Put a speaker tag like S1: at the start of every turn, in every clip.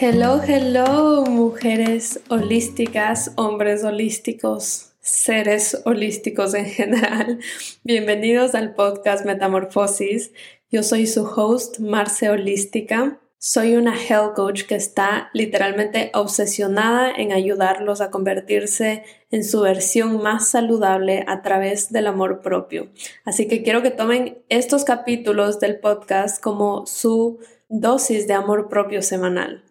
S1: Hello, hello, mujeres holísticas, hombres holísticos, seres holísticos en general. Bienvenidos al podcast Metamorfosis. Yo soy su host, Marce Holística. Soy una health coach que está literalmente obsesionada en ayudarlos a convertirse en su versión más saludable a través del amor propio. Así que quiero que tomen estos capítulos del podcast como su dosis de amor propio semanal.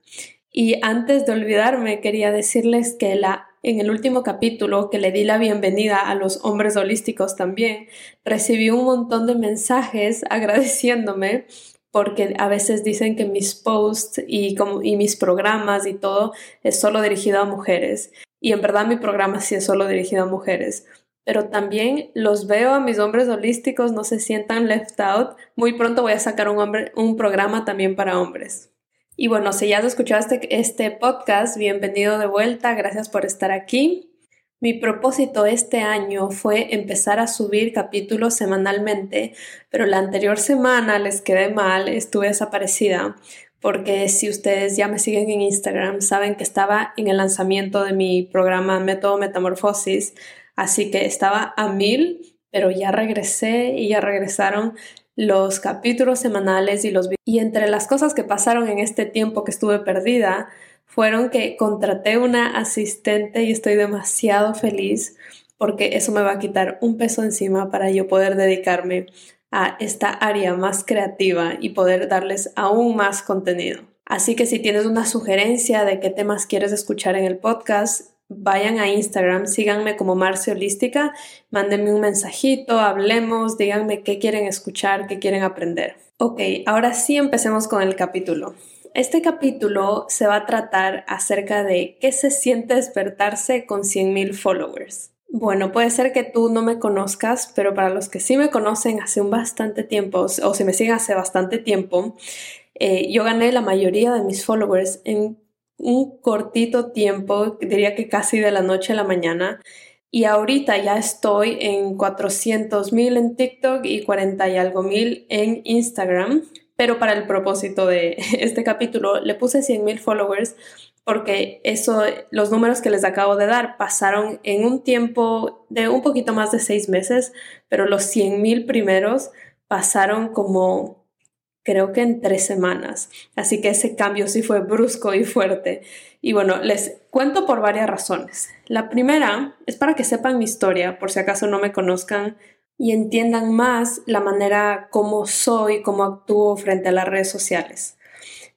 S1: Y antes de olvidarme, quería decirles que la, en el último capítulo que le di la bienvenida a los hombres holísticos también, recibí un montón de mensajes agradeciéndome porque a veces dicen que mis posts y, como, y mis programas y todo es solo dirigido a mujeres. Y en verdad mi programa sí es solo dirigido a mujeres pero también los veo a mis hombres holísticos, no se sientan left out. Muy pronto voy a sacar un, hombre, un programa también para hombres. Y bueno, si ya has escuchado este, este podcast, bienvenido de vuelta, gracias por estar aquí. Mi propósito este año fue empezar a subir capítulos semanalmente, pero la anterior semana les quedé mal, estuve desaparecida, porque si ustedes ya me siguen en Instagram, saben que estaba en el lanzamiento de mi programa Método Metamorfosis, Así que estaba a mil, pero ya regresé y ya regresaron los capítulos semanales y los y entre las cosas que pasaron en este tiempo que estuve perdida fueron que contraté una asistente y estoy demasiado feliz porque eso me va a quitar un peso encima para yo poder dedicarme a esta área más creativa y poder darles aún más contenido. Así que si tienes una sugerencia de qué temas quieres escuchar en el podcast, vayan a Instagram, síganme como Marce Holística, mándenme un mensajito, hablemos, díganme qué quieren escuchar, qué quieren aprender. Ok, ahora sí empecemos con el capítulo. Este capítulo se va a tratar acerca de qué se siente despertarse con 100.000 followers. Bueno, puede ser que tú no me conozcas, pero para los que sí me conocen hace un bastante tiempo, o si me siguen hace bastante tiempo, eh, yo gané la mayoría de mis followers en un cortito tiempo, diría que casi de la noche a la mañana. Y ahorita ya estoy en 400 mil en TikTok y 40 y algo mil en Instagram. Pero para el propósito de este capítulo le puse 100 mil followers porque eso, los números que les acabo de dar pasaron en un tiempo de un poquito más de seis meses, pero los 100 mil primeros pasaron como creo que en tres semanas. Así que ese cambio sí fue brusco y fuerte. Y bueno, les cuento por varias razones. La primera es para que sepan mi historia, por si acaso no me conozcan y entiendan más la manera como soy, cómo actúo frente a las redes sociales.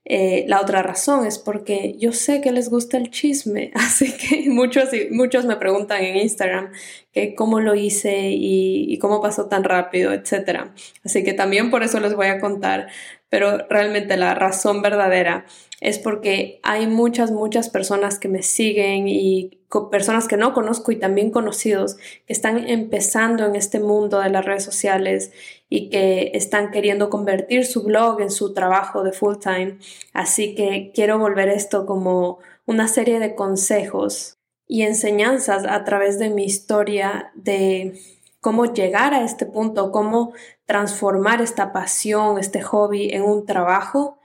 S1: Eh, la otra razón es porque yo sé que les gusta el chisme, así que muchos, muchos me preguntan en Instagram que cómo lo hice y, y cómo pasó tan rápido, etc. Así que también por eso les voy a contar, pero realmente la razón verdadera es porque hay muchas, muchas personas que me siguen y personas que no conozco y también conocidos que están empezando en este mundo de las redes sociales y que están queriendo convertir su blog en su trabajo de full time. Así que quiero volver esto como una serie de consejos y enseñanzas a través de mi historia de cómo llegar a este punto, cómo transformar esta pasión, este hobby en un trabajo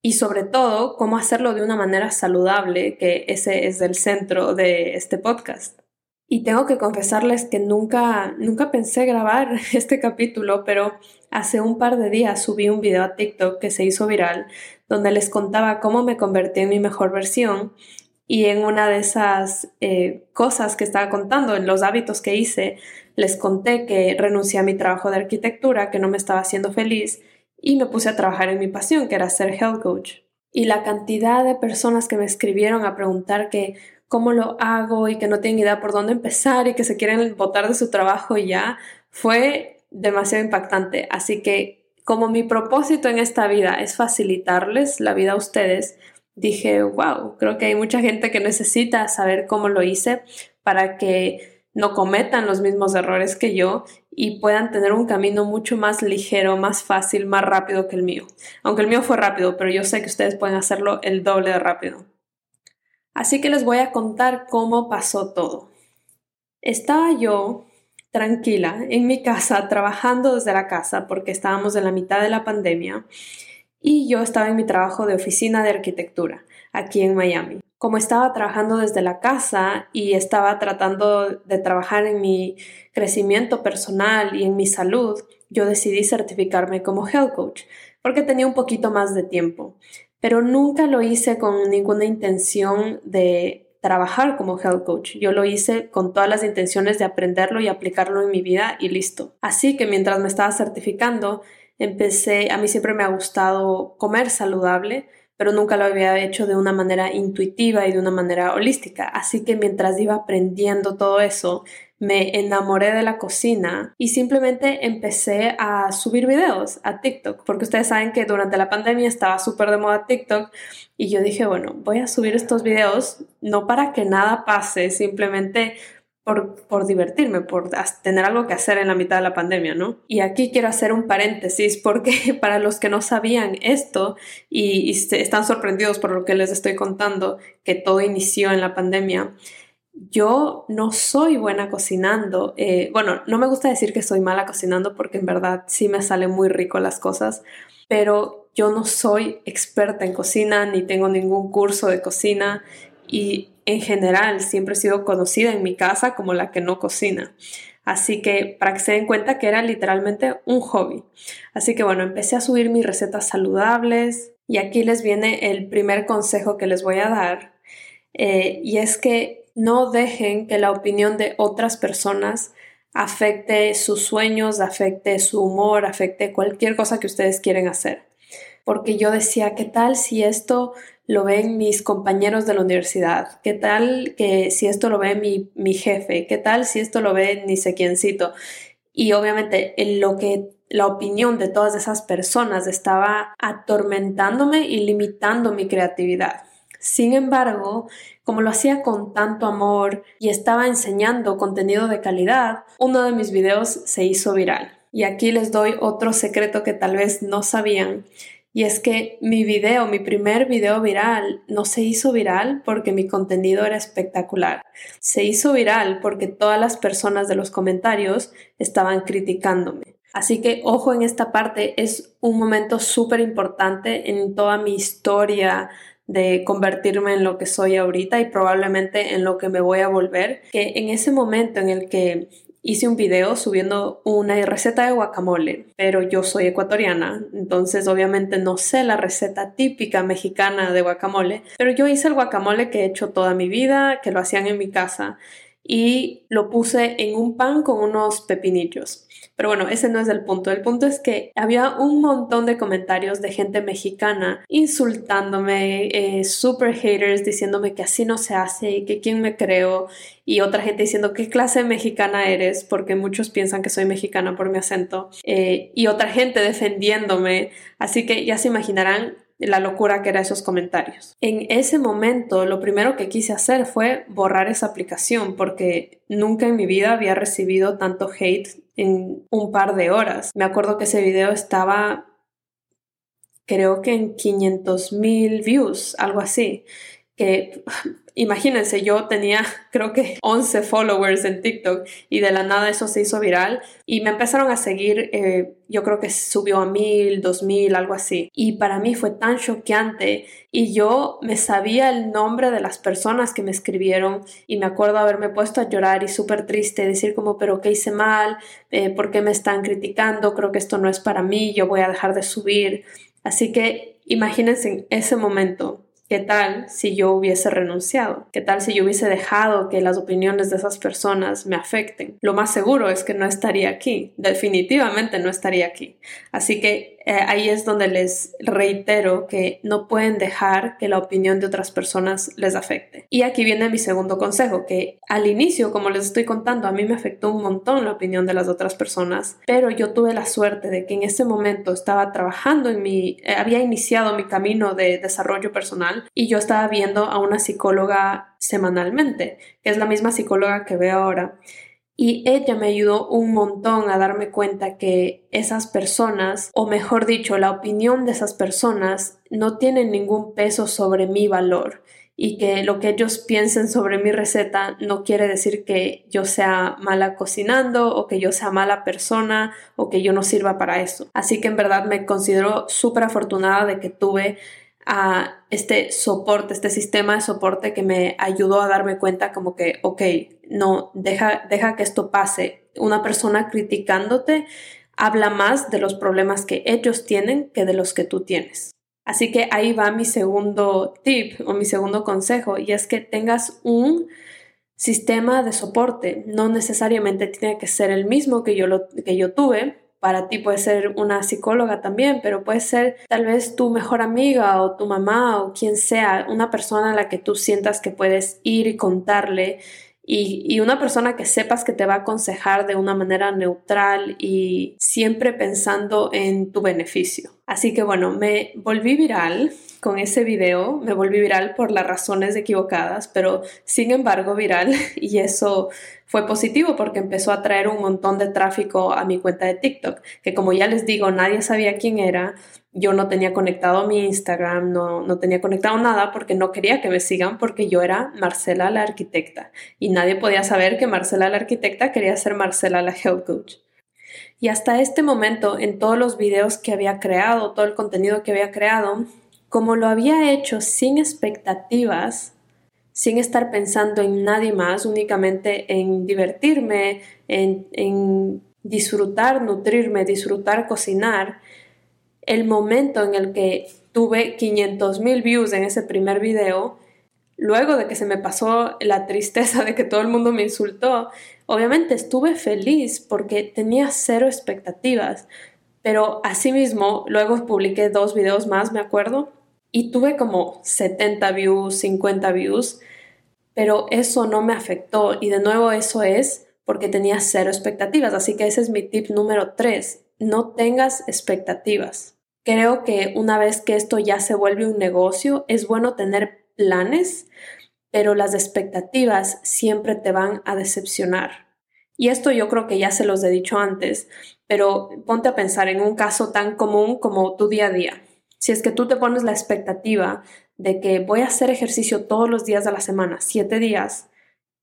S1: y sobre todo cómo hacerlo de una manera saludable, que ese es el centro de este podcast. Y tengo que confesarles que nunca, nunca pensé grabar este capítulo, pero hace un par de días subí un video a TikTok que se hizo viral, donde les contaba cómo me convertí en mi mejor versión. Y en una de esas eh, cosas que estaba contando, en los hábitos que hice, les conté que renuncié a mi trabajo de arquitectura, que no me estaba haciendo feliz, y me puse a trabajar en mi pasión, que era ser health coach. Y la cantidad de personas que me escribieron a preguntar que cómo lo hago y que no tienen idea por dónde empezar y que se quieren botar de su trabajo ya, fue demasiado impactante. Así que como mi propósito en esta vida es facilitarles la vida a ustedes, dije, wow, creo que hay mucha gente que necesita saber cómo lo hice para que no cometan los mismos errores que yo y puedan tener un camino mucho más ligero, más fácil, más rápido que el mío. Aunque el mío fue rápido, pero yo sé que ustedes pueden hacerlo el doble de rápido. Así que les voy a contar cómo pasó todo. Estaba yo tranquila en mi casa, trabajando desde la casa porque estábamos en la mitad de la pandemia y yo estaba en mi trabajo de oficina de arquitectura. Aquí en Miami. Como estaba trabajando desde la casa y estaba tratando de trabajar en mi crecimiento personal y en mi salud, yo decidí certificarme como health coach porque tenía un poquito más de tiempo, pero nunca lo hice con ninguna intención de trabajar como health coach. Yo lo hice con todas las intenciones de aprenderlo y aplicarlo en mi vida y listo. Así que mientras me estaba certificando, empecé, a mí siempre me ha gustado comer saludable, pero nunca lo había hecho de una manera intuitiva y de una manera holística. Así que mientras iba aprendiendo todo eso, me enamoré de la cocina y simplemente empecé a subir videos a TikTok, porque ustedes saben que durante la pandemia estaba súper de moda TikTok y yo dije, bueno, voy a subir estos videos no para que nada pase, simplemente por, por, divertirme, por tener algo que hacer en la mitad de la pandemia, ¿no? Y aquí quiero hacer un paréntesis porque para los que no sabían esto y, y están sorprendidos por lo que les estoy contando, que todo inició en la pandemia, yo no soy buena cocinando. Eh, bueno, no me gusta decir que soy mala cocinando porque en verdad sí me salen muy rico las cosas, pero yo no soy experta en cocina ni tengo ningún curso de cocina y en general siempre he sido conocida en mi casa como la que no cocina. Así que para que se den cuenta que era literalmente un hobby. Así que bueno, empecé a subir mis recetas saludables y aquí les viene el primer consejo que les voy a dar. Eh, y es que no dejen que la opinión de otras personas afecte sus sueños, afecte su humor, afecte cualquier cosa que ustedes quieren hacer. Porque yo decía, ¿qué tal si esto lo ven mis compañeros de la universidad? ¿Qué tal que si esto lo ve mi, mi jefe? ¿Qué tal si esto lo ve ni sé quiéncito? Y obviamente lo que la opinión de todas esas personas estaba atormentándome y limitando mi creatividad. Sin embargo, como lo hacía con tanto amor y estaba enseñando contenido de calidad, uno de mis videos se hizo viral. Y aquí les doy otro secreto que tal vez no sabían. Y es que mi video, mi primer video viral, no se hizo viral porque mi contenido era espectacular. Se hizo viral porque todas las personas de los comentarios estaban criticándome. Así que ojo en esta parte, es un momento súper importante en toda mi historia de convertirme en lo que soy ahorita y probablemente en lo que me voy a volver, que en ese momento en el que hice un video subiendo una receta de guacamole, pero yo soy ecuatoriana, entonces obviamente no sé la receta típica mexicana de guacamole, pero yo hice el guacamole que he hecho toda mi vida, que lo hacían en mi casa y lo puse en un pan con unos pepinillos. Pero bueno, ese no es el punto. El punto es que había un montón de comentarios de gente mexicana insultándome, eh, super haters diciéndome que así no se hace y que quién me creo y otra gente diciendo qué clase mexicana eres porque muchos piensan que soy mexicana por mi acento eh, y otra gente defendiéndome. Así que ya se imaginarán la locura que eran esos comentarios. En ese momento, lo primero que quise hacer fue borrar esa aplicación porque nunca en mi vida había recibido tanto hate en un par de horas. Me acuerdo que ese video estaba, creo que en 500 mil views, algo así, que Imagínense, yo tenía creo que 11 followers en TikTok y de la nada eso se hizo viral y me empezaron a seguir, eh, yo creo que subió a mil, dos mil, algo así. Y para mí fue tan choqueante y yo me sabía el nombre de las personas que me escribieron y me acuerdo haberme puesto a llorar y súper triste, decir como, pero ¿qué hice mal? Eh, ¿Por qué me están criticando? Creo que esto no es para mí, yo voy a dejar de subir. Así que imagínense en ese momento ¿Qué tal si yo hubiese renunciado? ¿Qué tal si yo hubiese dejado que las opiniones de esas personas me afecten? Lo más seguro es que no estaría aquí, definitivamente no estaría aquí. Así que eh, ahí es donde les reitero que no pueden dejar que la opinión de otras personas les afecte. Y aquí viene mi segundo consejo, que al inicio, como les estoy contando, a mí me afectó un montón la opinión de las otras personas, pero yo tuve la suerte de que en ese momento estaba trabajando en mi, eh, había iniciado mi camino de desarrollo personal y yo estaba viendo a una psicóloga semanalmente, que es la misma psicóloga que veo ahora. Y ella me ayudó un montón a darme cuenta que esas personas, o mejor dicho, la opinión de esas personas no tienen ningún peso sobre mi valor y que lo que ellos piensen sobre mi receta no quiere decir que yo sea mala cocinando o que yo sea mala persona o que yo no sirva para eso. Así que en verdad me considero súper afortunada de que tuve a este soporte, este sistema de soporte que me ayudó a darme cuenta como que, ok, no, deja, deja que esto pase. Una persona criticándote habla más de los problemas que ellos tienen que de los que tú tienes. Así que ahí va mi segundo tip o mi segundo consejo y es que tengas un sistema de soporte. No necesariamente tiene que ser el mismo que yo, lo, que yo tuve. Para ti puede ser una psicóloga también, pero puede ser tal vez tu mejor amiga o tu mamá o quien sea, una persona a la que tú sientas que puedes ir y contarle y, una persona que sepas que te va a aconsejar de una manera neutral y siempre pensando en tu beneficio. Así que bueno, me volví viral con ese video, me volví viral por las razones equivocadas, pero sin embargo viral y eso fue positivo porque empezó a traer un montón de tráfico a mi cuenta de TikTok, que como ya les digo, nadie sabía quién era, yo no tenía conectado mi Instagram, no, no tenía conectado nada porque no quería que me sigan porque yo era Marcela la arquitecta y nadie podía saber que Marcela la arquitecta quería ser Marcela la health coach. Y hasta este momento, en todos los videos que había creado, todo el contenido que había creado, como lo había hecho sin expectativas, sin estar pensando en nadie más, únicamente en divertirme, en, disfrutar, nutrirme, disfrutar cocinar, el momento en el que tuve 500 mil views en ese primer video, luego de que se me pasó la tristeza de que todo el mundo me insultó, obviamente estuve feliz porque tenía cero expectativas, pero asimismo luego publiqué dos videos más, me acuerdo, y tuve como 70 views, 50 views, pero eso no me afectó y de nuevo eso es porque tenía cero expectativas, así que ese es mi tip número 3, no tengas expectativas. Creo que una vez que esto ya se vuelve un negocio, es bueno tener planes, pero las expectativas siempre te van a decepcionar. Y esto yo creo que ya se los he dicho antes, pero ponte a pensar en un caso tan común como tu día a día. Si es que tú te pones la expectativa de que voy a hacer ejercicio todos los días de la semana, siete días,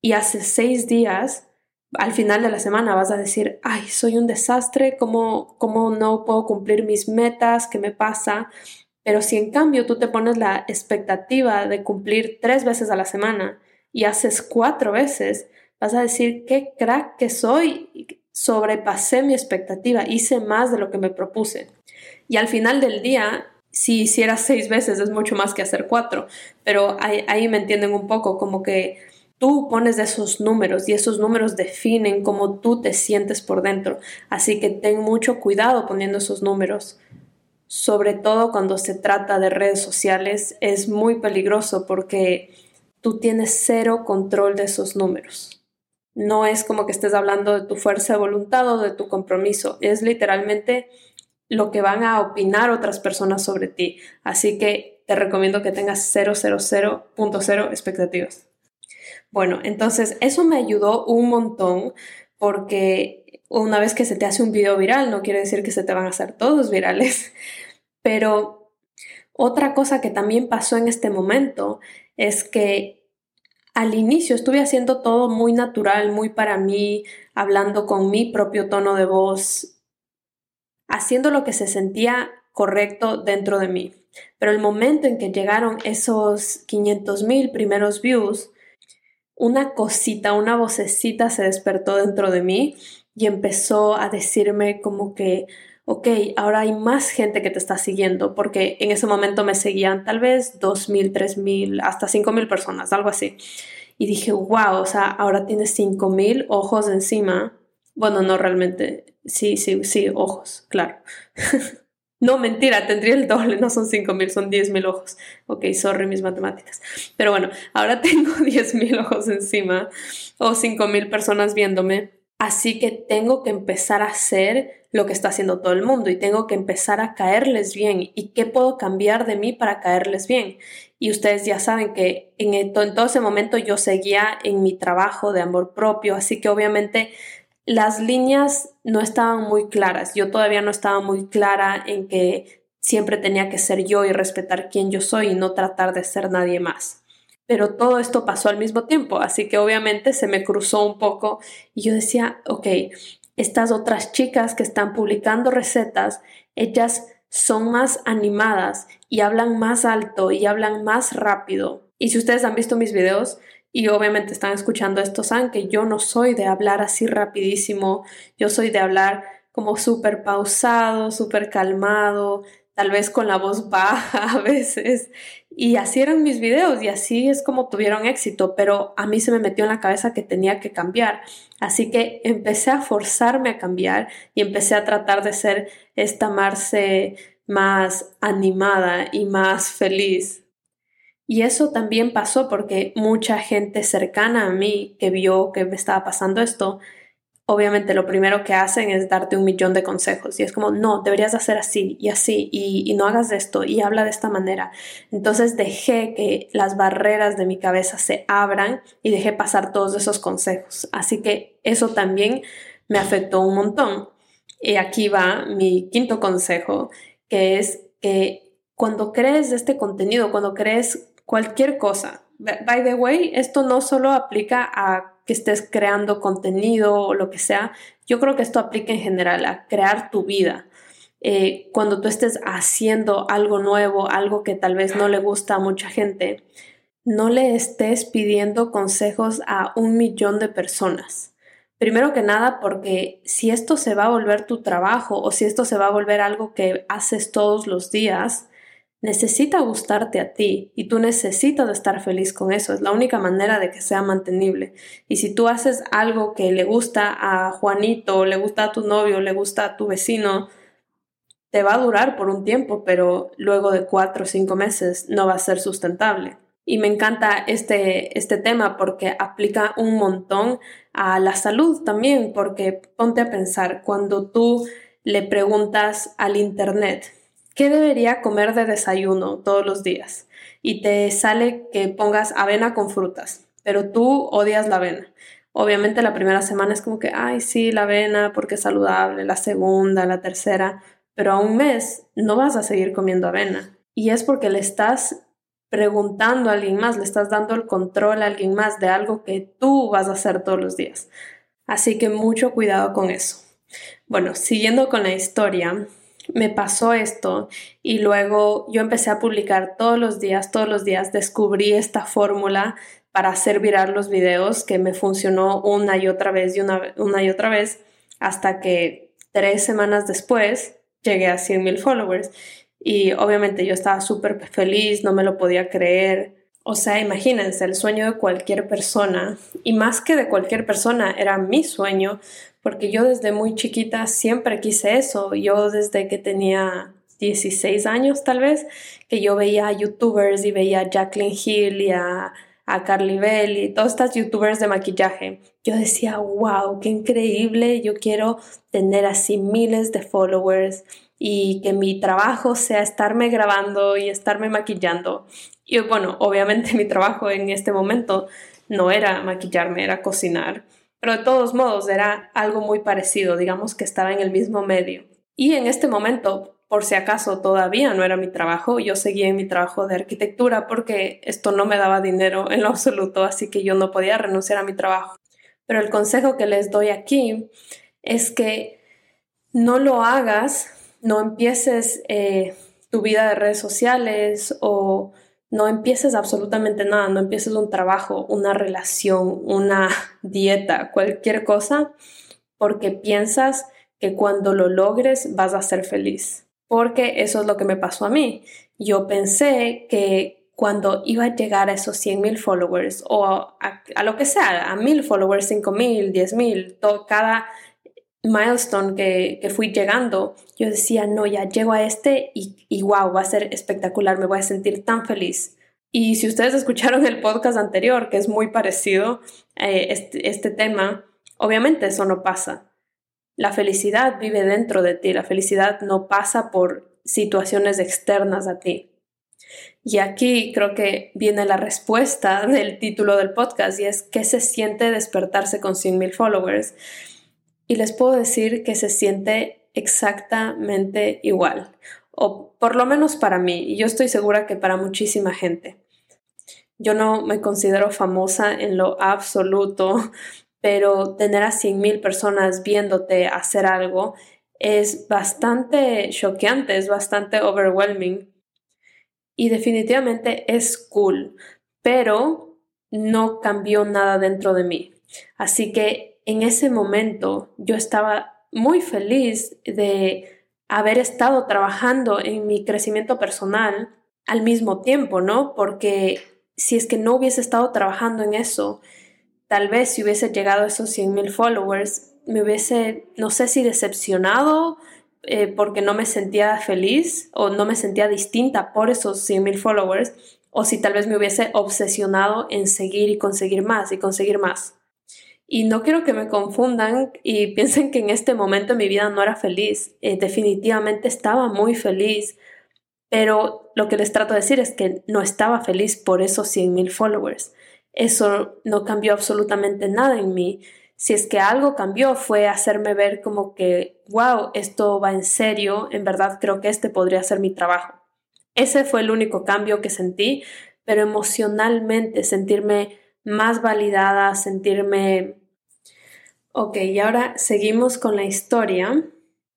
S1: y hace seis días al final de la semana vas a decir, ay, soy un desastre, ¿cómo, cómo no puedo cumplir mis metas? ¿Qué me pasa? Pero si en cambio tú te pones la expectativa de cumplir tres veces a la semana y haces cuatro veces, vas a decir, qué crack que soy, sobrepasé mi expectativa, hice más de lo que me propuse. Y al final del día, si hicieras seis veces es mucho más que hacer cuatro, pero ahí, me entienden un poco, como que Tú pones esos números y esos números definen cómo tú te sientes por dentro. Así que ten mucho cuidado poniendo esos números. Sobre todo cuando se trata de redes sociales es muy peligroso porque tú tienes cero control de esos números. No es como que estés hablando de tu fuerza de voluntad o de tu compromiso. Es literalmente lo que van a opinar otras personas sobre ti. Así que te recomiendo que tengas 000.0 expectativas. Bueno, entonces eso me ayudó un montón porque una vez que se te hace un video viral, no quiere decir que se te van a hacer todos virales, pero otra cosa que también pasó en este momento es que al inicio estuve haciendo todo muy natural, muy para mí, hablando con mi propio tono de voz, haciendo lo que se sentía correcto dentro de mí. Pero el momento en que llegaron esos 500 mil primeros views, una cosita, una vocecita se despertó dentro de mí y empezó a decirme como que, ok, ahora hay más gente que te está siguiendo, porque en ese momento me seguían tal vez 2.000, 3.000, hasta 5.000 personas, algo así. Y dije, wow, o sea, ahora tienes 5.000 ojos encima. Bueno, no realmente, sí, sí, sí, ojos, claro. No, mentira, tendría el doble, no son 5.000, son 10.000 ojos. Ok, sorry mis matemáticas. Pero bueno, ahora tengo 10.000 ojos encima o 5.000 personas viéndome. Así que tengo que empezar a hacer lo que está haciendo todo el mundo y tengo que empezar a caerles bien. ¿Y qué puedo cambiar de mí para caerles bien? Y ustedes ya saben que en, en todo ese momento yo seguía en mi trabajo de amor propio, así que obviamente las líneas no estaban muy claras. Yo todavía no estaba muy clara en que siempre tenía que ser yo y respetar quién yo soy y no tratar de ser nadie más. Pero todo esto pasó al mismo tiempo, así que obviamente se me cruzó un poco y yo decía, ok, estas otras chicas que están publicando recetas, ellas son más animadas y hablan más alto y hablan más rápido. Y si ustedes han visto mis videos y obviamente están escuchando esto, saben que yo no soy de hablar así rapidísimo, yo soy de hablar como súper pausado, súper calmado, tal vez con la voz baja a veces. Y así eran mis videos y así es como tuvieron éxito, pero a mí se me metió en la cabeza que tenía que cambiar. Así que empecé a forzarme a cambiar y empecé a tratar de ser esta Marce más animada y más feliz. Y eso también pasó porque mucha gente cercana a mí que vio que me estaba pasando esto, obviamente lo primero que hacen es darte un millón de consejos y es como, no, deberías hacer así y así y, no hagas esto y habla de esta manera. Entonces dejé que las barreras de mi cabeza se abran y dejé pasar todos esos consejos. Así que eso también me afectó un montón. Y aquí va mi quinto consejo, que es que cuando crees este contenido, cuando crees cualquier cosa, by the way, esto no solo aplica a que estés creando contenido o lo que sea, yo creo que esto aplica en general a crear tu vida. Eh, cuando tú estés haciendo algo nuevo, algo que tal vez no le gusta a mucha gente, no le estés pidiendo consejos a un millón de personas. Primero que nada, porque si esto se va a volver tu trabajo o si esto se va a volver algo que haces todos los días, necesita gustarte a ti y tú necesitas estar feliz con eso. Es la única manera de que sea mantenible. Y si tú haces algo que le gusta a Juanito, le gusta a tu novio, le gusta a tu vecino, te va a durar por un tiempo, pero luego de cuatro o cinco meses no va a ser sustentable. Y me encanta este, este tema porque aplica un montón a la salud también, porque ponte a pensar, cuando tú le preguntas al Internet, ¿qué debería comer de desayuno todos los días? Y te sale que pongas avena con frutas, pero tú odias la avena. Obviamente la primera semana es como que, ay, sí, la avena porque es saludable, la segunda, la tercera, pero a un mes no vas a seguir comiendo avena. Y es porque le estás preguntando a alguien más, le estás dando el control a alguien más de algo que tú vas a hacer todos los días. Así que mucho cuidado con eso. Bueno, siguiendo con la historia, me pasó esto y luego yo empecé a publicar todos los días, todos los días descubrí esta fórmula para hacer virar los videos que me funcionó una y otra vez y una, una y otra vez hasta que tres semanas después llegué a 100 mil followers y obviamente yo estaba súper feliz, no me lo podía creer. O sea, imagínense, el sueño de cualquier persona, y más que de cualquier persona, era mi sueño, porque yo desde muy chiquita siempre quise eso. Yo desde que tenía 16 años tal vez, que yo veía a youtubers y veía a Jacqueline Hill y a, a Carly Bell y todas estas youtubers de maquillaje. Yo decía, wow, qué increíble, yo quiero tener así miles de followers y que mi trabajo sea estarme grabando y estarme maquillando. Y bueno, obviamente mi trabajo en este momento no era maquillarme, era cocinar pero de todos modos era algo muy parecido, digamos que estaba en el mismo medio. Y en este momento, por si acaso todavía no era mi trabajo, yo seguía en mi trabajo de arquitectura porque esto no me daba dinero en lo absoluto, así que yo no podía renunciar a mi trabajo. Pero el consejo que les doy aquí es que no lo hagas, no empieces eh, tu vida de redes sociales o no empieces absolutamente nada, no empieces un trabajo, una relación, una dieta, cualquier cosa, porque piensas que cuando lo logres vas a ser feliz. Porque eso es lo que me pasó a mí. Yo pensé que cuando iba a llegar a esos 100 mil followers o a, lo que sea, a mil followers, 5 mil, 10 mil, cada milestone que, que, fui llegando, yo decía, no, ya llego a este y, y wow, va a ser espectacular, me voy a sentir tan feliz. Y si ustedes escucharon el podcast anterior, que es muy parecido a eh, este, este tema, obviamente eso no pasa. La felicidad vive dentro de ti, la felicidad no pasa por situaciones externas a ti. Y aquí creo que viene la respuesta del título del podcast y es ¿qué se siente despertarse con 100.000 followers? Y les puedo decir que se siente exactamente igual, o por lo menos para mí, y yo estoy segura que para muchísima gente. Yo no me considero famosa en lo absoluto, pero tener a 100.000 personas viéndote hacer algo es bastante choqueante, es bastante overwhelming y definitivamente es cool, pero no cambió nada dentro de mí. Así que en ese momento yo estaba muy feliz de haber estado trabajando en mi crecimiento personal al mismo tiempo, ¿no? Porque si es que no hubiese estado trabajando en eso, tal vez si hubiese llegado a esos 100 mil followers, me hubiese, no sé si decepcionado eh, porque no me sentía feliz o no me sentía distinta por esos 100 mil followers, o si tal vez me hubiese obsesionado en seguir y conseguir más y conseguir más. Y no quiero que me confundan y piensen que en este momento mi vida no era feliz. Eh, definitivamente estaba muy feliz, pero lo que les trato de decir es que no estaba feliz por esos 100 mil followers. Eso no cambió absolutamente nada en mí. Si es que algo cambió fue hacerme ver como que, wow, esto va en serio, en verdad creo que este podría ser mi trabajo. Ese fue el único cambio que sentí, pero emocionalmente sentirme más validada, sentirme... Ok, y ahora seguimos con la historia.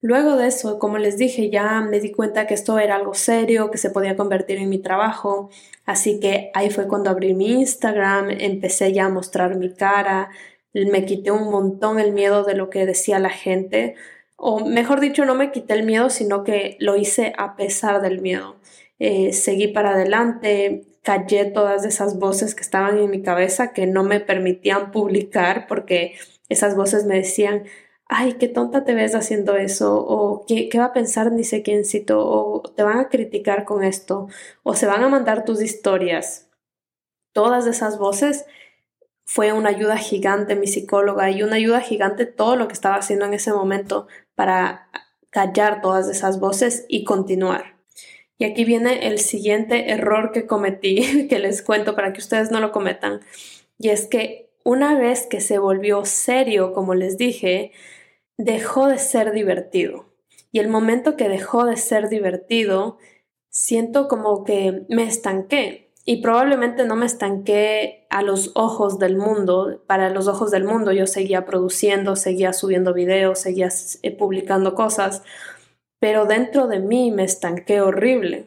S1: Luego de eso, como les dije, ya me di cuenta que esto era algo serio, que se podía convertir en mi trabajo, así que ahí fue cuando abrí mi Instagram, empecé ya a mostrar mi cara, me quité un montón el miedo de lo que decía la gente, o mejor dicho, no me quité el miedo, sino que lo hice a pesar del miedo. Eh, seguí para adelante, callé todas esas voces que estaban en mi cabeza que no me permitían publicar porque esas voces me decían, ay, qué tonta te ves haciendo eso, o ¿qué, qué va a pensar ni sé quiéncito, o te van a criticar con esto, o se van a mandar tus historias. Todas esas voces fue una ayuda gigante mi psicóloga y una ayuda gigante todo lo que estaba haciendo en ese momento para callar todas esas voces y continuar. Y aquí viene el siguiente error que cometí, que les cuento para que ustedes no lo cometan. Y es que una vez que se volvió serio, como les dije, dejó de ser divertido. Y el momento que dejó de ser divertido, siento como que me estanqué. Y probablemente no me estanqué a los ojos del mundo. Para los ojos del mundo yo seguía produciendo, seguía subiendo videos, seguía eh, publicando cosas pero dentro de mí me estanqué horrible.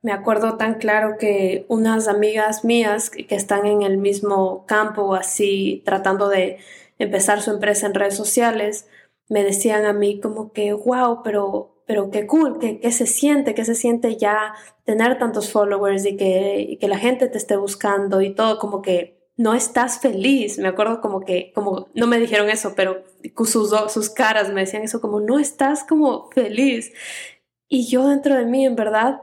S1: Me acuerdo tan claro que unas amigas mías que están en el mismo campo, así tratando de empezar su empresa en redes sociales, me decían a mí como que, wow, pero, pero qué cool, qué, qué se siente, qué se siente ya tener tantos followers y que, y que la gente te esté buscando y todo, como que no estás feliz. Me acuerdo como que, como, no me dijeron eso, pero sus, sus caras me decían eso, como no estás como feliz. Y yo dentro de mí, en verdad,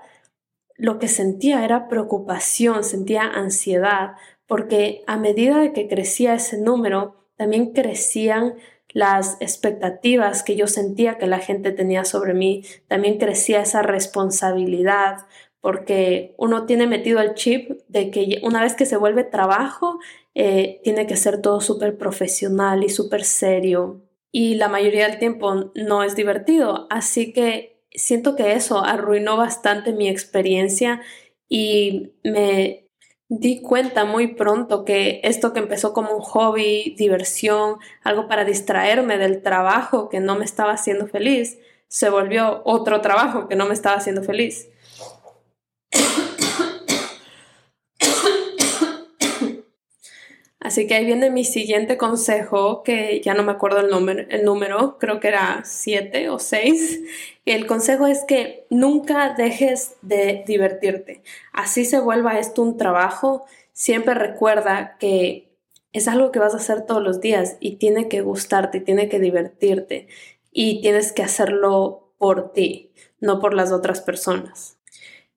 S1: lo que sentía era preocupación, sentía ansiedad, porque a medida de que crecía ese número, también crecían las expectativas que yo sentía que la gente tenía sobre mí, también crecía esa responsabilidad, porque uno tiene metido el chip de que una vez que se vuelve trabajo, eh, tiene que ser todo súper profesional y súper serio. Y la mayoría del tiempo no es divertido. Así que siento que eso arruinó bastante mi experiencia y me di cuenta muy pronto que esto que empezó como un hobby, diversión, algo para distraerme del trabajo que no me estaba haciendo feliz, se volvió otro trabajo que no me estaba haciendo feliz. Así que ahí viene mi siguiente consejo, que ya no me acuerdo el número, el número creo que era siete o seis. El consejo es que nunca dejes de divertirte. Así se vuelva esto un trabajo, siempre recuerda que es algo que vas a hacer todos los días y tiene que gustarte, tiene que divertirte y tienes que hacerlo por ti, no por las otras personas.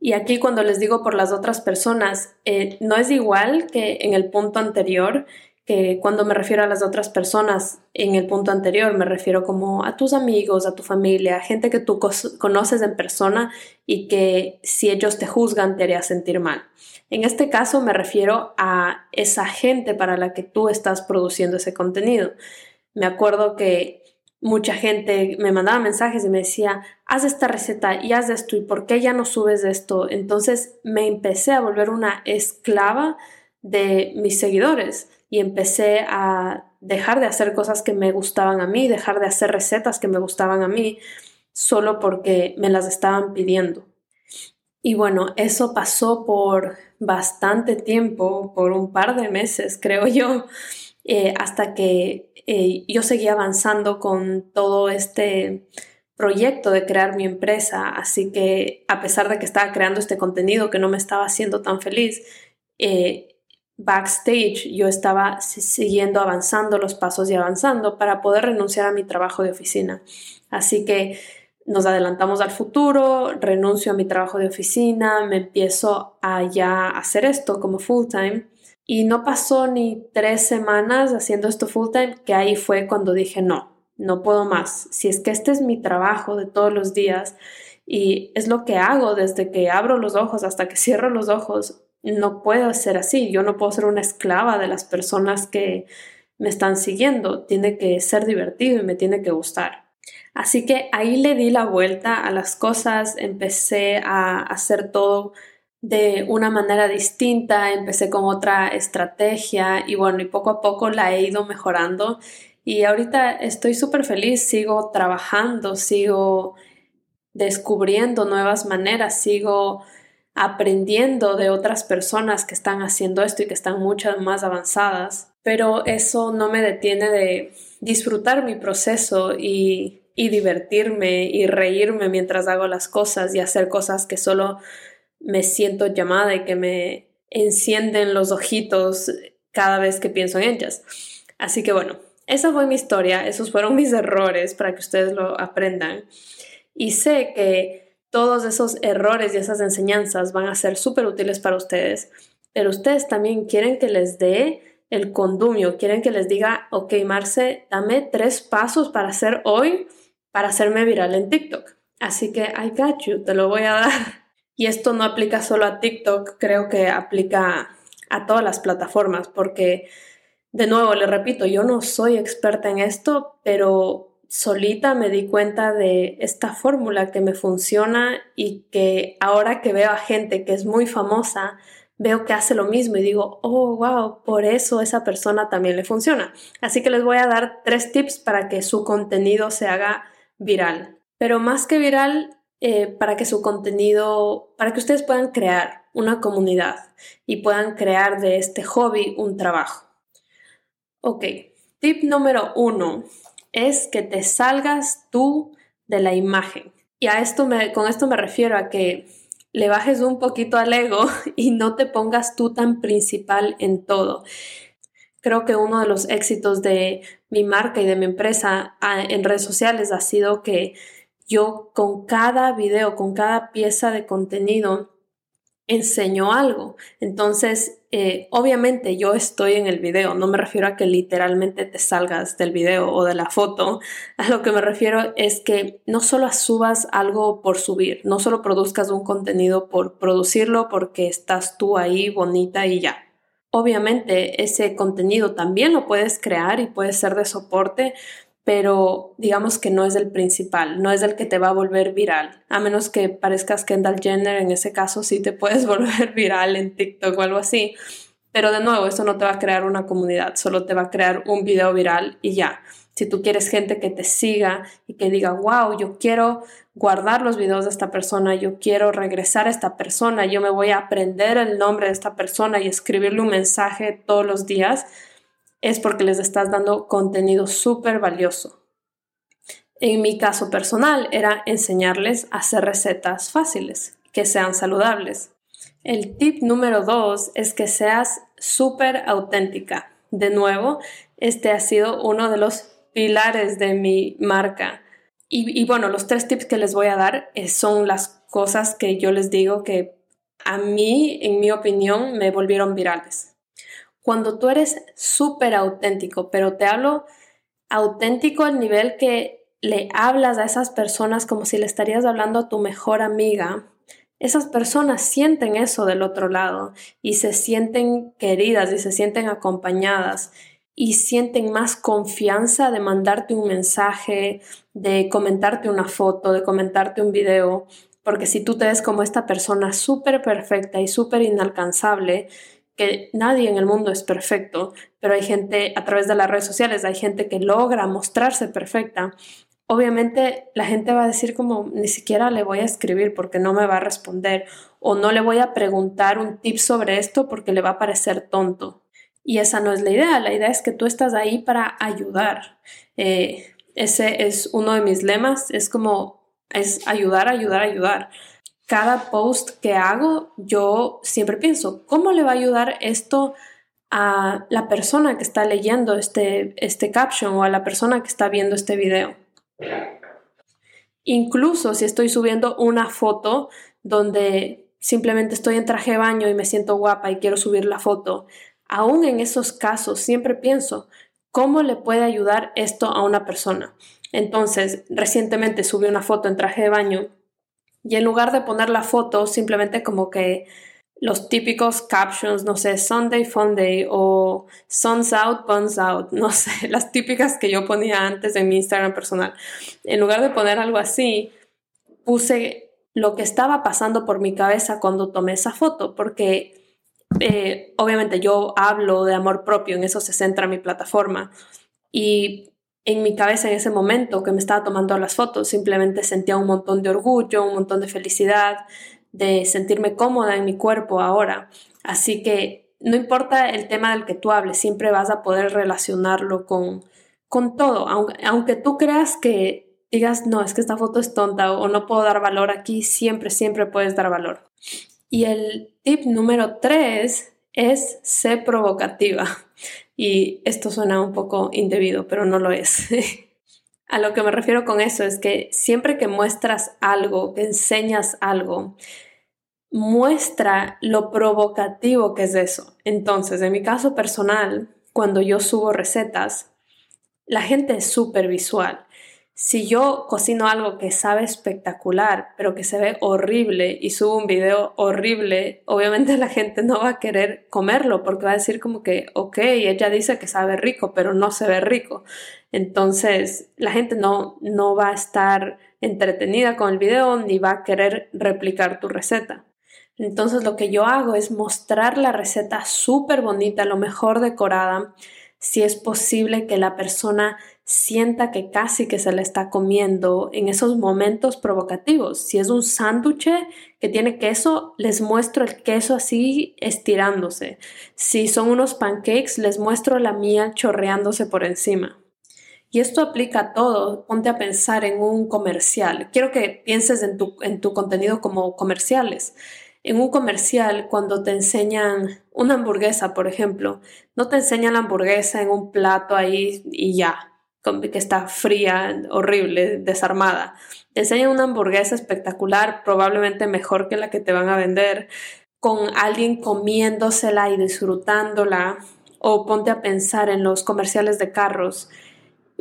S1: Y aquí cuando les digo por las otras personas, eh, no es igual que en el punto anterior, que cuando me refiero a las otras personas en el punto anterior, me refiero como a tus amigos, a tu familia, gente que tú conoces en persona y que si ellos te juzgan te haría sentir mal. En este caso me refiero a esa gente para la que tú estás produciendo ese contenido. Me acuerdo que mucha gente me mandaba mensajes y me decía, haz esta receta y haz esto y por qué ya no subes esto. Entonces me empecé a volver una esclava de mis seguidores y empecé a dejar de hacer cosas que me gustaban a mí, dejar de hacer recetas que me gustaban a mí, solo porque me las estaban pidiendo. Y bueno, eso pasó por bastante tiempo, por un par de meses, creo yo, eh, hasta que eh, yo seguía avanzando con todo este proyecto de crear mi empresa. Así que a pesar de que estaba creando este contenido que no me estaba haciendo tan feliz, eh, backstage yo estaba siguiendo avanzando los pasos y avanzando para poder renunciar a mi trabajo de oficina. Así que nos adelantamos al futuro, renuncio a mi trabajo de oficina, me empiezo a ya hacer esto como full time. Y no pasó ni tres semanas haciendo esto full time que ahí fue cuando dije no, no puedo más. Si es que este es mi trabajo de todos los días y es lo que hago desde que abro los ojos hasta que cierro los ojos, no puedo ser así. Yo no puedo ser una esclava de las personas que me están siguiendo. Tiene que ser divertido y me tiene que gustar. Así que ahí le di la vuelta a las cosas, empecé a hacer todo de una manera distinta, empecé con otra estrategia y bueno, y poco a poco la he ido mejorando. Y ahorita estoy súper feliz, sigo trabajando, sigo descubriendo nuevas maneras, sigo aprendiendo de otras personas que están haciendo esto y que están mucho más avanzadas, pero eso no me detiene de disfrutar mi proceso y, y divertirme y reírme mientras hago las cosas y hacer cosas que solo me siento llamada y que me encienden los ojitos cada vez que pienso en ellas. Así que bueno, esa fue mi historia, esos fueron mis errores para que ustedes lo aprendan. Y sé que todos esos errores y esas enseñanzas van a ser súper útiles para ustedes, pero ustedes también quieren que les dé el condumio, quieren que les diga, ok, Marce, dame tres pasos para hacer hoy, para hacerme viral en TikTok. Así que I got you, te lo voy a dar. Y esto no aplica solo a TikTok, creo que aplica a todas las plataformas, porque de nuevo, le repito, yo no soy experta en esto, pero solita me di cuenta de esta fórmula que me funciona y que ahora que veo a gente que es muy famosa, veo que hace lo mismo y digo, oh, wow, por eso esa persona también le funciona. Así que les voy a dar tres tips para que su contenido se haga viral. Pero más que viral, eh, para que su contenido, para que ustedes puedan crear una comunidad y puedan crear de este hobby un trabajo. Ok, tip número uno es que te salgas tú de la imagen. Y a esto me, con esto me refiero a que le bajes un poquito al ego y no te pongas tú tan principal en todo. Creo que uno de los éxitos de mi marca y de mi empresa ah, en redes sociales ha sido que yo con cada video, con cada pieza de contenido, enseñó algo. Entonces, eh, obviamente yo estoy en el video, no me refiero a que literalmente te salgas del video o de la foto, a lo que me refiero es que no solo subas algo por subir, no solo produzcas un contenido por producirlo porque estás tú ahí bonita y ya. Obviamente ese contenido también lo puedes crear y puede ser de soporte, pero digamos que no es el principal, no es el que te va a volver viral, a menos que parezcas Kendall Jenner, en ese caso sí te puedes volver viral en TikTok o algo así, pero de nuevo, eso no te va a crear una comunidad, solo te va a crear un video viral y ya. Si tú quieres gente que te siga y que diga, wow, yo quiero guardar los videos de esta persona, yo quiero regresar a esta persona, yo me voy a aprender el nombre de esta persona y escribirle un mensaje todos los días, es porque les estás dando contenido súper valioso. En mi caso personal era enseñarles a hacer recetas fáciles, que sean saludables. El tip número dos es que seas súper auténtica. De nuevo, este ha sido uno de los pilares de mi marca. Y, y, bueno, los tres tips que les voy a dar eh, son las cosas que yo les digo que a mí, en mi opinión, me volvieron virales cuando tú eres súper auténtico, pero te hablo auténtico al nivel que le hablas a esas personas como si le estarías hablando a tu mejor amiga, esas personas sienten eso del otro lado y se sienten queridas y se sienten acompañadas y sienten más confianza de mandarte un mensaje, de comentarte una foto, de comentarte un video, porque si tú te ves como esta persona súper perfecta y súper inalcanzable, que nadie en el mundo es perfecto, pero hay gente a través de las redes sociales, hay gente que logra mostrarse perfecta. Obviamente la gente va a decir como ni siquiera le voy a escribir porque no me va a responder o no le voy a preguntar un tip sobre esto porque le va a parecer tonto. Y esa no es la idea, la idea es que tú estás ahí para ayudar. Eh, ese es uno de mis lemas, es como, es ayudar, ayudar, ayudar cada post que hago, yo siempre pienso, ¿cómo le va a ayudar esto a la persona que está leyendo este, este caption o a la persona que está viendo este video? Incluso si estoy subiendo una foto donde simplemente estoy en traje de baño y me siento guapa y quiero subir la foto, aún en esos casos siempre pienso, ¿cómo le puede ayudar esto a una persona? Entonces, recientemente subí una foto en traje de baño y en lugar de poner la foto, simplemente como que los típicos captions, no sé, Sunday Funday o Suns Out, Buns Out, no sé, las típicas que yo ponía antes en mi Instagram personal. En lugar de poner algo así, puse lo que estaba pasando por mi cabeza cuando tomé esa foto, porque eh, obviamente yo hablo de amor propio, en eso se centra mi plataforma. Y en mi cabeza en ese momento que me estaba tomando las fotos, simplemente sentía un montón de orgullo, un montón de felicidad, de sentirme cómoda en mi cuerpo ahora. Así que no importa el tema del que tú hables, siempre vas a poder relacionarlo con, con todo, aunque, aunque tú creas que digas, no, es que esta foto es tonta o no puedo dar valor aquí, siempre, siempre puedes dar valor. Y el tip número tres es ser provocativa. Y esto suena un poco indebido, pero no lo es. A lo que me refiero con eso es que siempre que muestras algo, que enseñas algo, muestra lo provocativo que es eso. Entonces, en mi caso personal, cuando yo subo recetas, la gente es súper visual si yo cocino algo que sabe espectacular, pero que se ve horrible y subo un video horrible, obviamente la gente no va a querer comerlo porque va a decir como que, ok, ella dice que sabe rico, pero no se ve rico. Entonces, la gente no, no va a estar entretenida con el video ni va a querer replicar tu receta. Entonces, lo que yo hago es mostrar la receta súper bonita, lo mejor decorada, si es posible que la persona sienta que casi que se le está comiendo en esos momentos provocativos. Si es un sándwich que tiene queso, les muestro el queso así estirándose. Si son unos pancakes, les muestro la miel chorreándose por encima. Y esto aplica a todo. Ponte a pensar en un comercial. Quiero que pienses en tu, en tu contenido como comerciales. En un comercial, cuando te enseñan una hamburguesa, por ejemplo, no te enseñan la hamburguesa en un plato ahí y ya que está fría, horrible, desarmada. Enseñan una hamburguesa espectacular, probablemente mejor que la que te van a vender, con alguien comiéndosela y disfrutándola. O ponte a pensar en los comerciales de carros.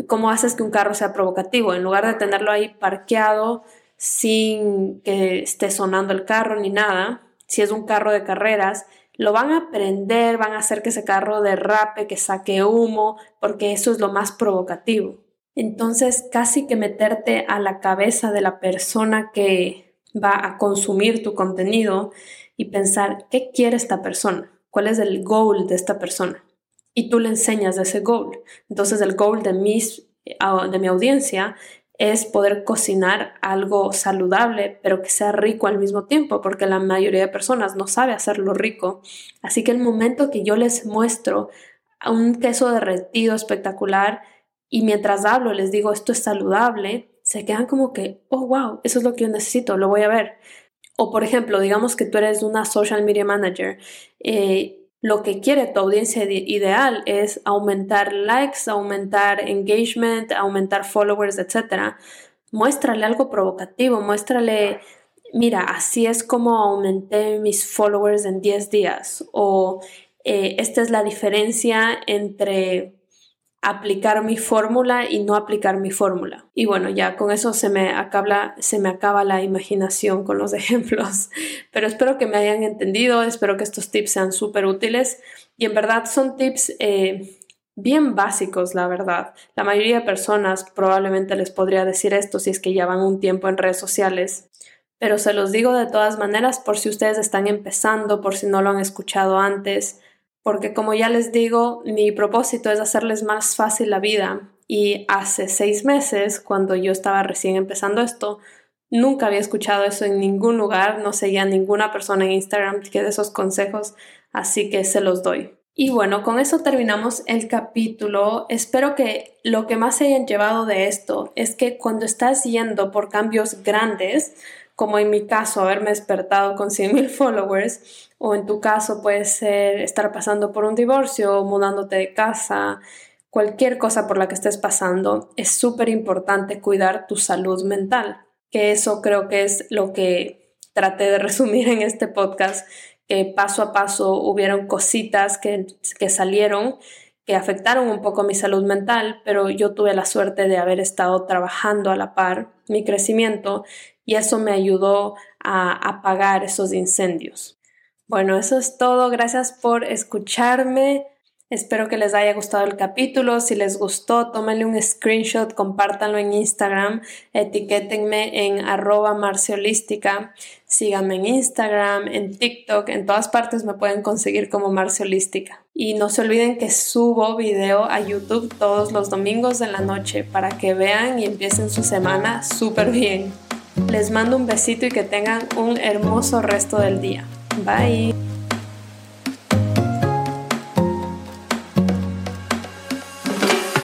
S1: ¿Cómo haces que un carro sea provocativo? En lugar de tenerlo ahí parqueado sin que esté sonando el carro ni nada, si es un carro de carreras, lo van a prender, van a hacer que ese carro derrape, que saque humo, porque eso es lo más provocativo. Entonces, casi que meterte a la cabeza de la persona que va a consumir tu contenido y pensar, ¿qué quiere esta persona? ¿Cuál es el goal de esta persona? Y tú le enseñas ese goal. Entonces, el goal de, mis, de mi audiencia es poder cocinar algo saludable, pero que sea rico al mismo tiempo, porque la mayoría de personas no sabe hacerlo rico. Así que el momento que yo les muestro un queso derretido espectacular y mientras hablo les digo esto es saludable, se quedan como que, oh, wow, eso es lo que yo necesito, lo voy a ver. O por ejemplo, digamos que tú eres una social media manager. Eh, lo que quiere tu audiencia ideal es aumentar likes, aumentar engagement, aumentar followers, etc. Muéstrale algo provocativo, muéstrale, mira, así es como aumenté mis followers en 10 días o eh, esta es la diferencia entre aplicar mi fórmula y no aplicar mi fórmula. Y bueno, ya con eso se me, acaba, se me acaba la imaginación con los ejemplos, pero espero que me hayan entendido, espero que estos tips sean súper útiles y en verdad son tips eh, bien básicos, la verdad. La mayoría de personas probablemente les podría decir esto si es que ya van un tiempo en redes sociales, pero se los digo de todas maneras por si ustedes están empezando, por si no lo han escuchado antes, porque como ya les digo, mi propósito es hacerles más fácil la vida y hace seis meses, cuando yo estaba recién empezando esto, nunca había escuchado eso en ningún lugar, no seguía ninguna persona en Instagram que de esos consejos, así que se los doy. Y bueno, con eso terminamos el capítulo. Espero que lo que más se hayan llevado de esto es que cuando estás yendo por cambios grandes, como en mi caso haberme despertado con 100.000 followers, o en tu caso puede ser estar pasando por un divorcio, mudándote de casa, cualquier cosa por la que estés pasando, es súper importante cuidar tu salud mental, que eso creo que es lo que traté de resumir en este podcast que paso a paso hubieron cositas que, que salieron que afectaron un poco mi salud mental, pero yo tuve la suerte de haber estado trabajando a la par mi crecimiento y eso me ayudó a apagar esos incendios. Bueno, eso es todo. Gracias por escucharme. Espero que les haya gustado el capítulo. Si les gustó, tómenle un screenshot, compártanlo en Instagram, etiquétenme en arroba marciolística, síganme en Instagram, en TikTok, en todas partes me pueden conseguir como marciolística. Y no se olviden que subo video a YouTube todos los domingos de la noche para que vean y empiecen su semana súper bien. Les mando un besito y que tengan un hermoso resto del día. Bye.